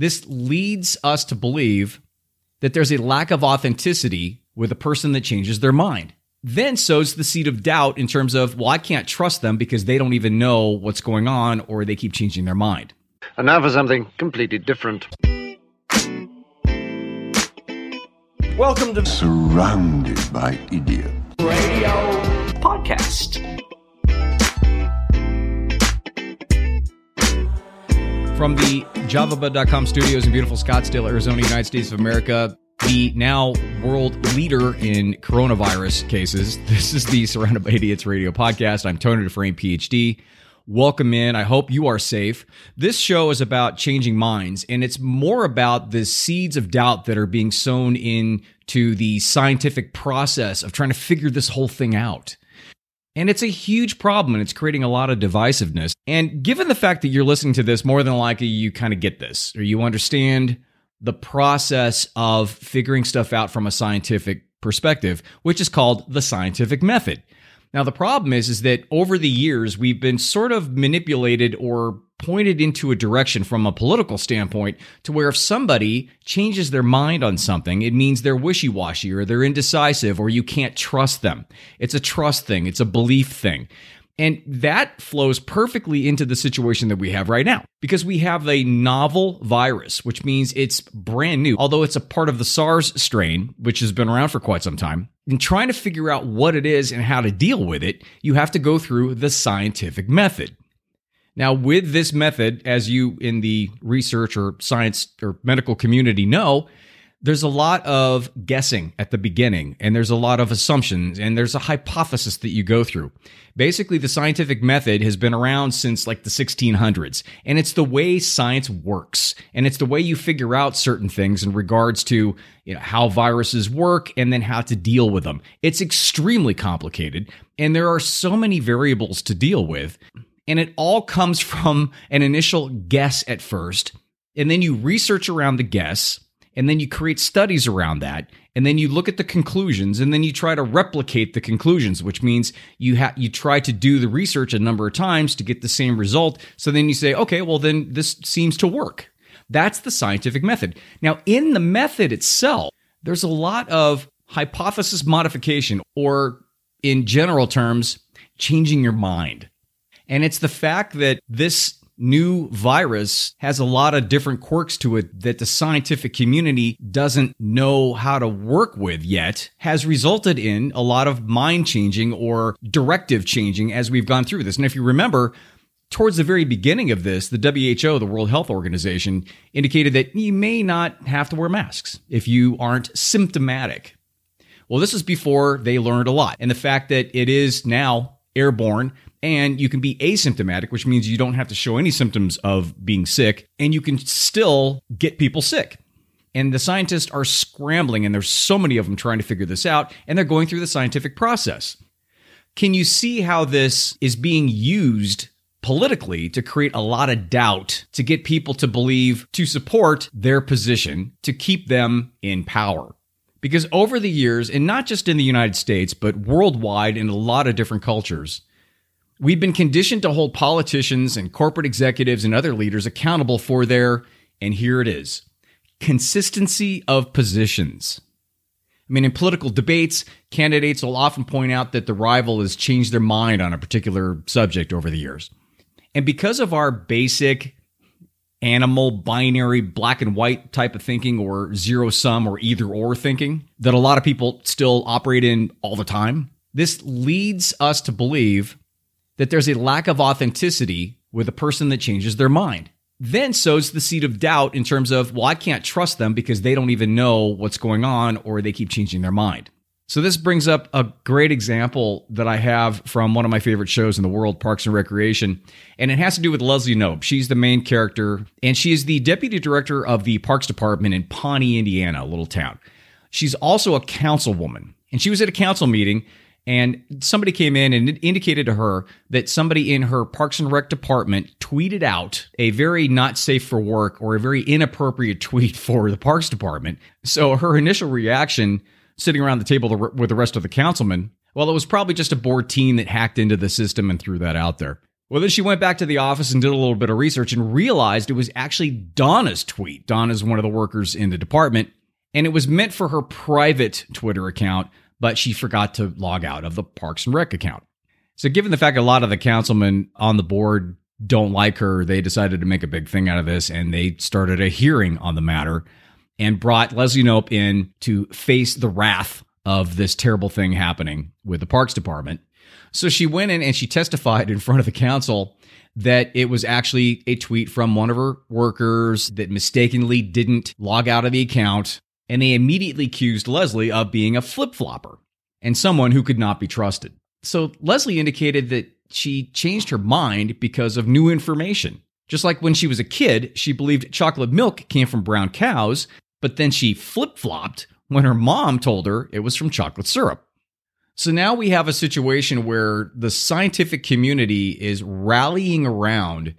This leads us to believe that there's a lack of authenticity with a person that changes their mind. Then sows the seed of doubt in terms of, well, I can't trust them because they don't even know what's going on or they keep changing their mind. And now for something completely different. Welcome to surrounded by idiots. Radio Podcast. From the javabud.com studios in beautiful Scottsdale, Arizona, United States of America, the now world leader in coronavirus cases. This is the Surrounded by Idiots radio podcast. I'm Tony Dufresne, PhD. Welcome in. I hope you are safe. This show is about changing minds, and it's more about the seeds of doubt that are being sown into the scientific process of trying to figure this whole thing out. And it's a huge problem and it's creating a lot of divisiveness. And given the fact that you're listening to this, more than likely you kind of get this or you understand the process of figuring stuff out from a scientific perspective, which is called the scientific method. Now the problem is is that over the years we've been sort of manipulated or pointed into a direction from a political standpoint to where if somebody changes their mind on something, it means they're wishy washy or they're indecisive or you can't trust them. It's a trust thing, it's a belief thing. And that flows perfectly into the situation that we have right now because we have a novel virus, which means it's brand new, although it's a part of the SARS strain, which has been around for quite some time. In trying to figure out what it is and how to deal with it, you have to go through the scientific method. Now, with this method, as you in the research or science or medical community know, there's a lot of guessing at the beginning and there's a lot of assumptions and there's a hypothesis that you go through. Basically, the scientific method has been around since like the 1600s and it's the way science works and it's the way you figure out certain things in regards to you know, how viruses work and then how to deal with them. It's extremely complicated and there are so many variables to deal with. And it all comes from an initial guess at first. And then you research around the guess and then you create studies around that and then you look at the conclusions and then you try to replicate the conclusions which means you have you try to do the research a number of times to get the same result. So then you say okay well then this seems to work. That's the scientific method. Now in the method itself there's a lot of hypothesis modification or in general terms changing your mind and it's the fact that this new virus has a lot of different quirks to it that the scientific community doesn't know how to work with yet has resulted in a lot of mind changing or directive changing as we've gone through this. And if you remember, towards the very beginning of this, the WHO, the World Health Organization, indicated that you may not have to wear masks if you aren't symptomatic. Well, this is before they learned a lot. And the fact that it is now airborne and you can be asymptomatic, which means you don't have to show any symptoms of being sick, and you can still get people sick. And the scientists are scrambling, and there's so many of them trying to figure this out, and they're going through the scientific process. Can you see how this is being used politically to create a lot of doubt, to get people to believe, to support their position, to keep them in power? Because over the years, and not just in the United States, but worldwide in a lot of different cultures, We've been conditioned to hold politicians and corporate executives and other leaders accountable for their, and here it is, consistency of positions. I mean, in political debates, candidates will often point out that the rival has changed their mind on a particular subject over the years. And because of our basic animal binary black and white type of thinking or zero sum or either or thinking that a lot of people still operate in all the time, this leads us to believe that there's a lack of authenticity with a person that changes their mind. Then sows the seed of doubt in terms of, well, I can't trust them because they don't even know what's going on or they keep changing their mind. So this brings up a great example that I have from one of my favorite shows in the world, Parks and Recreation, and it has to do with Leslie Knope. She's the main character, and she is the deputy director of the Parks Department in Pawnee, Indiana, a little town. She's also a councilwoman, and she was at a council meeting and somebody came in and indicated to her that somebody in her Parks and Rec department tweeted out a very not safe for work or a very inappropriate tweet for the Parks department. So her initial reaction, sitting around the table with the rest of the councilmen, well, it was probably just a bored teen that hacked into the system and threw that out there. Well, then she went back to the office and did a little bit of research and realized it was actually Donna's tweet. Donna's one of the workers in the department, and it was meant for her private Twitter account, but she forgot to log out of the Parks and Rec account. So, given the fact a lot of the councilmen on the board don't like her, they decided to make a big thing out of this and they started a hearing on the matter and brought Leslie Knope in to face the wrath of this terrible thing happening with the Parks Department. So she went in and she testified in front of the council that it was actually a tweet from one of her workers that mistakenly didn't log out of the account. And they immediately accused Leslie of being a flip flopper and someone who could not be trusted. So Leslie indicated that she changed her mind because of new information. Just like when she was a kid, she believed chocolate milk came from brown cows, but then she flip flopped when her mom told her it was from chocolate syrup. So now we have a situation where the scientific community is rallying around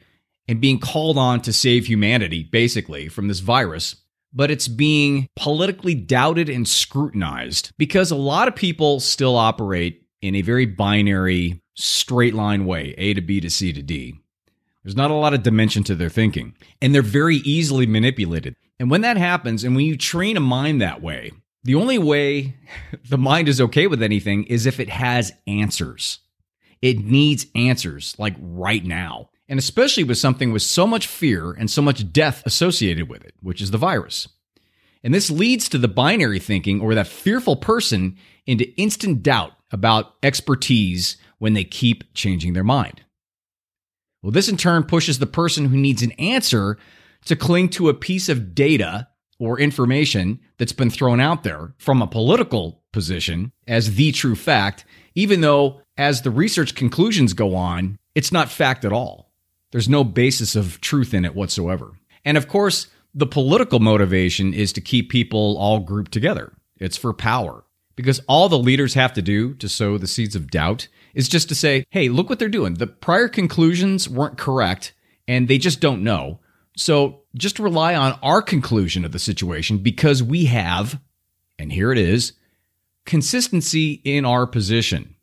and being called on to save humanity, basically, from this virus. But it's being politically doubted and scrutinized because a lot of people still operate in a very binary, straight line way A to B to C to D. There's not a lot of dimension to their thinking, and they're very easily manipulated. And when that happens, and when you train a mind that way, the only way the mind is okay with anything is if it has answers. It needs answers, like right now. And especially with something with so much fear and so much death associated with it, which is the virus. And this leads to the binary thinking or that fearful person into instant doubt about expertise when they keep changing their mind. Well, this in turn pushes the person who needs an answer to cling to a piece of data or information that's been thrown out there from a political position as the true fact, even though as the research conclusions go on, it's not fact at all. There's no basis of truth in it whatsoever. And of course, the political motivation is to keep people all grouped together. It's for power. Because all the leaders have to do to sow the seeds of doubt is just to say, hey, look what they're doing. The prior conclusions weren't correct and they just don't know. So just rely on our conclusion of the situation because we have, and here it is, consistency in our position.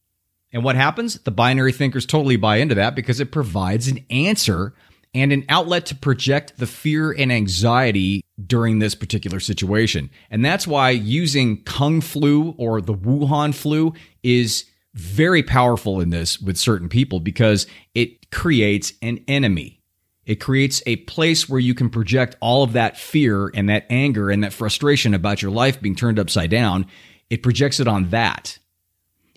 And what happens? The binary thinkers totally buy into that because it provides an answer and an outlet to project the fear and anxiety during this particular situation. And that's why using Kung flu or the Wuhan flu is very powerful in this with certain people because it creates an enemy. It creates a place where you can project all of that fear and that anger and that frustration about your life being turned upside down. It projects it on that.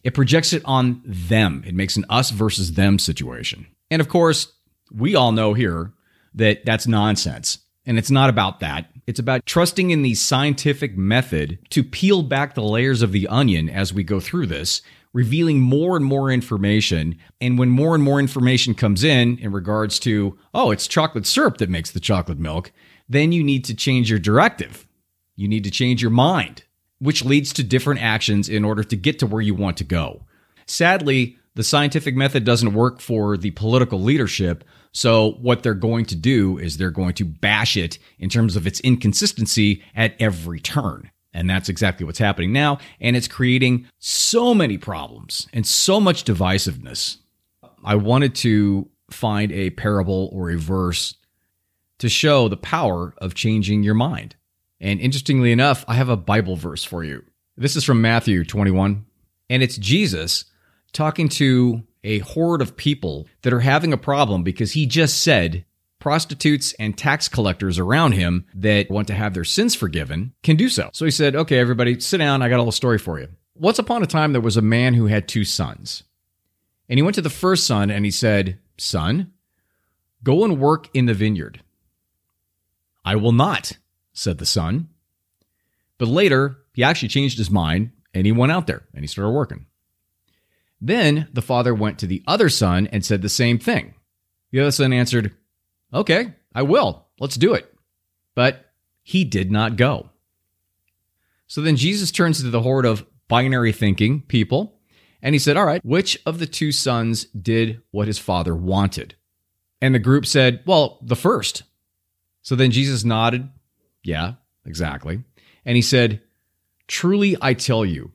It projects it on them. It makes an us versus them situation. And of course, we all know here that that's nonsense. And it's not about that. It's about trusting in the scientific method to peel back the layers of the onion as we go through this, revealing more and more information. And when more and more information comes in in regards to, oh, it's chocolate syrup that makes the chocolate milk, then you need to change your directive. You need to change your mind, which leads to different actions in order to get to where you want to go. Sadly, the scientific method doesn't work for the political leadership. So, what they're going to do is they're going to bash it in terms of its inconsistency at every turn. And that's exactly what's happening now. And it's creating so many problems and so much divisiveness. I wanted to find a parable or a verse to show the power of changing your mind. And interestingly enough, I have a Bible verse for you. This is from Matthew 21, and it's Jesus talking to a horde of people that are having a problem because he just said prostitutes and tax collectors around him that want to have their sins forgiven can do so. So he said, Okay, everybody, sit down. I got a little story for you. Once upon a time, there was a man who had two sons. And he went to the first son and he said, Son, go and work in the vineyard. I will not, said the son. But later, he actually changed his mind and he went out there and he started working. Then the father went to the other son and said the same thing. The other son answered, Okay, I will. Let's do it. But he did not go. So then Jesus turns to the horde of binary thinking people and he said, All right, which of the two sons did what his father wanted? And the group said, Well, the first. So then Jesus nodded, Yeah, exactly. And he said, Truly I tell you,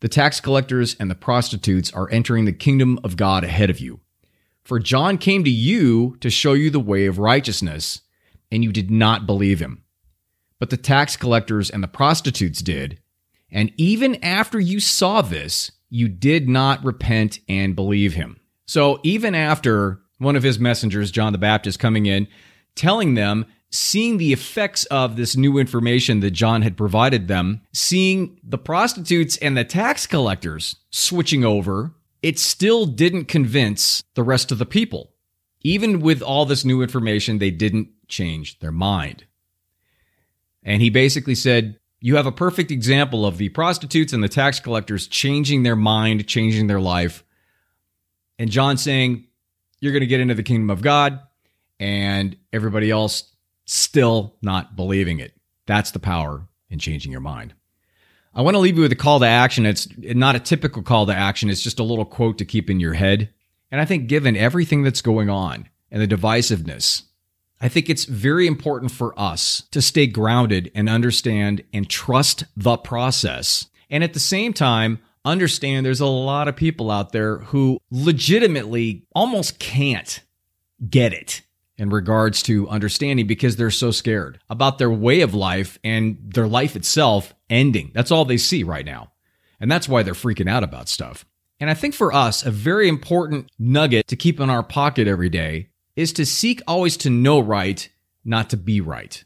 the tax collectors and the prostitutes are entering the kingdom of God ahead of you. For John came to you to show you the way of righteousness, and you did not believe him. But the tax collectors and the prostitutes did. And even after you saw this, you did not repent and believe him. So even after one of his messengers, John the Baptist, coming in, telling them, seeing the effects of this new information that John had provided them, seeing the prostitutes and the tax collectors switching over it still didn't convince the rest of the people. Even with all this new information, they didn't change their mind. And he basically said, You have a perfect example of the prostitutes and the tax collectors changing their mind, changing their life. And John saying, You're going to get into the kingdom of God, and everybody else still not believing it. That's the power in changing your mind. I want to leave you with a call to action. It's not a typical call to action, it's just a little quote to keep in your head. And I think, given everything that's going on and the divisiveness, I think it's very important for us to stay grounded and understand and trust the process. And at the same time, understand there's a lot of people out there who legitimately almost can't get it in regards to understanding because they're so scared about their way of life and their life itself ending. That's all they see right now. And that's why they're freaking out about stuff. And I think for us, a very important nugget to keep in our pocket every day is to seek always to know right, not to be right.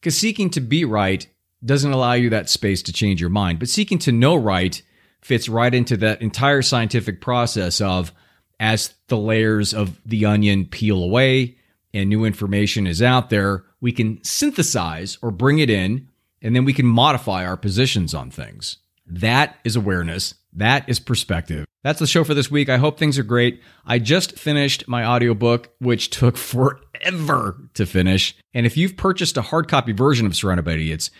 Because seeking to be right doesn't allow you that space to change your mind, but seeking to know right fits right into that entire scientific process of as the layers of the onion peel away and new information is out there, we can synthesize or bring it in and then we can modify our positions on things. That is awareness. That is perspective. That's the show for this week. I hope things are great. I just finished my audiobook, which took forever to finish. And if you've purchased a hard copy version of Surrounded by Idiots,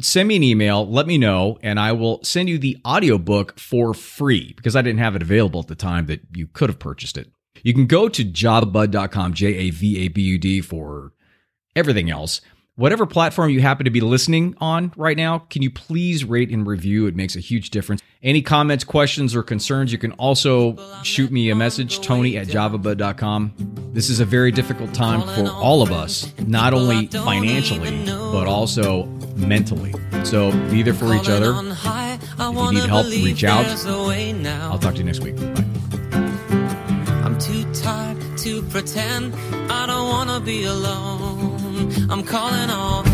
send me an email, let me know, and I will send you the audiobook for free because I didn't have it available at the time that you could have purchased it. You can go to javabud.com, J A V A B U D, for everything else whatever platform you happen to be listening on right now, can you please rate and review? It makes a huge difference. Any comments, questions, or concerns, you can also shoot me a message, tony at javabud.com. This is a very difficult time for all of us, not only financially, but also mentally. So be there for each other. If you need help, reach out. I'll talk to you next week. Bye. Too tired to pretend I don't wanna be alone. I'm calling all